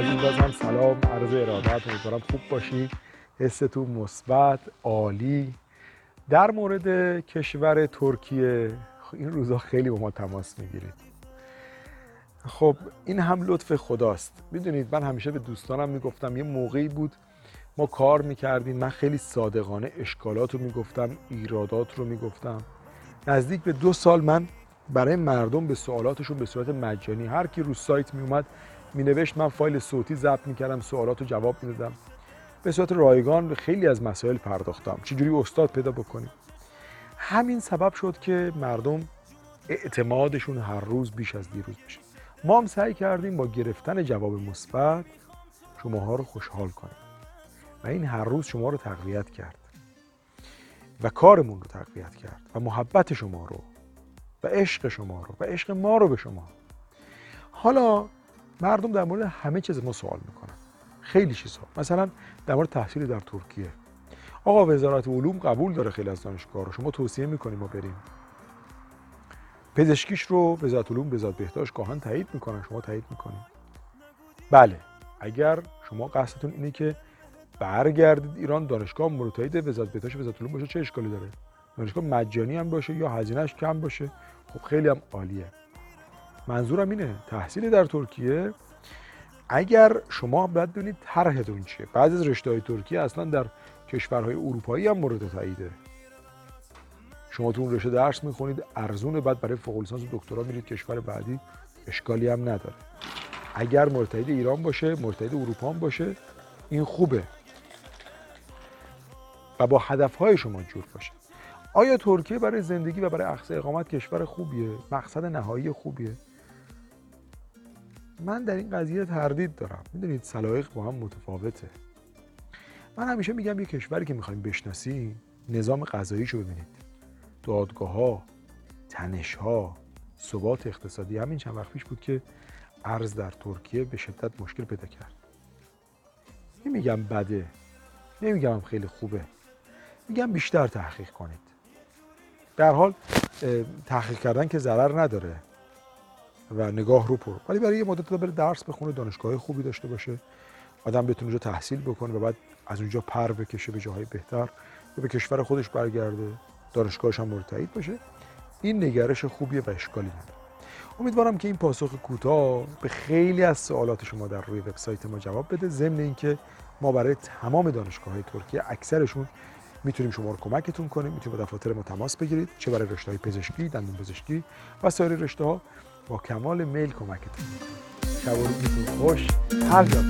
عزیز باز هم سلام عرض ارادت امیدوارم خوب باشید حستون مثبت عالی. در مورد کشور ترکیه این روزا خیلی با ما تماس می‌گیرید. خب این هم لطف خداست. می‌دونید من همیشه به دوستانم می‌گفتم یه موقعی بود ما کار می‌کردیم من خیلی صادقانه اشکالات رو می‌گفتم ایرادات رو می‌گفتم. نزدیک به دو سال من برای مردم به سوالاتشون به صورت مجانی هر کی رو سایت میومد مینوشت من فایل صوتی ضبط می‌کردم سوالات رو جواب می‌دادم. به صورت رایگان به خیلی از مسائل پرداختم. چجوری استاد پیدا بکنیم؟ همین سبب شد که مردم اعتمادشون هر روز بیش از دیروز بشه ما هم سعی کردیم با گرفتن جواب مثبت شماها رو خوشحال کنیم. و این هر روز شما رو تقویت کرد. و کارمون رو تقویت کرد. و محبت شما رو و عشق شما رو و عشق ما رو به شما. حالا مردم در مورد همه چیز ما سوال می‌کنن. خیلی چیزها مثلا در مورد تحصیل در ترکیه. آقا وزارت علوم قبول داره خیلی از دانشگاه رو. شما توصیه می‌کنیم ما بریم. پزشکیش رو وزارت علوم وزارت بهداشت گاهن تایید می‌کنن. شما تایید می‌کنید بله. اگر شما قصدتون اینه که برگردید ایران دانشگاه مورد تایید وزارت بهداشت وزارت علوم باشه چه اشکالی داره؟ دانشگاه مجانی هم باشه یا هزینهش کم باشه؟ خب خیلی هم عالیه. منظورم اینه تحصیل در ترکیه اگر شما باید ببینید طرحتون چیه. بعضی از رشته های ترکیه اصلا در کشورهای اروپایی هم مورد تاییده. شما تو اون رشته درس می‌خونید ارزون بعد برای فوق لیسانس و دکترا میرید کشور بعدی اشکالی هم نداره. اگر مرتهید ایران باشه مرتهید اروپا هم باشه این خوبه. و با هدفهای شما جور باشه. آیا ترکیه برای زندگی و برای اقامت کشور خوبیه؟ مقصد نهایی خوبیه؟ من در این قضیه تردید دارم. می‌دونید سلایق با هم متفاوته. من همیشه میگم یه کشوری که می‌خوایم بشناسیم نظام غذاییشو ببینید. دادگاه ها تنش ها ثبات اقتصادی. همین چند وقت پیش بود که ارز در ترکیه به شدت مشکل پیدا کرد. نمیگم بده. نمیگم خیلی خوبه. میگم بیشتر تحقیق کنید. در حال تحقیق کردن که ضرر نداره. و نگاه رو پر. ولی برای یه مدت بره درس بخونه دانشگاه خوبی داشته باشه. آدم بتونه اونجا تحصیل بکنه و بعد از اونجا پر بکشه به جاهای بهتر یا به کشور خودش برگرده. دانشگاهش هم مورد تایید باشه. این نگرش خوبیه و اشکالی نداره. امیدوارم که این پاسخ کوتاه به خیلی از سوالات شما در روی وبسایت ما جواب بده. ضمن اینکه ما برای تمام دانشگاه های ترکیه اکثرشون می‌تونیم شما رو کمکتون کنیم. می‌تونیم با دفاتر ما تماس بگیرید. چه برای رشته های پزشکی دندون پزشکی و سایر رشته ها با کمال میل کمکتون شب و روزتون خوش هر جا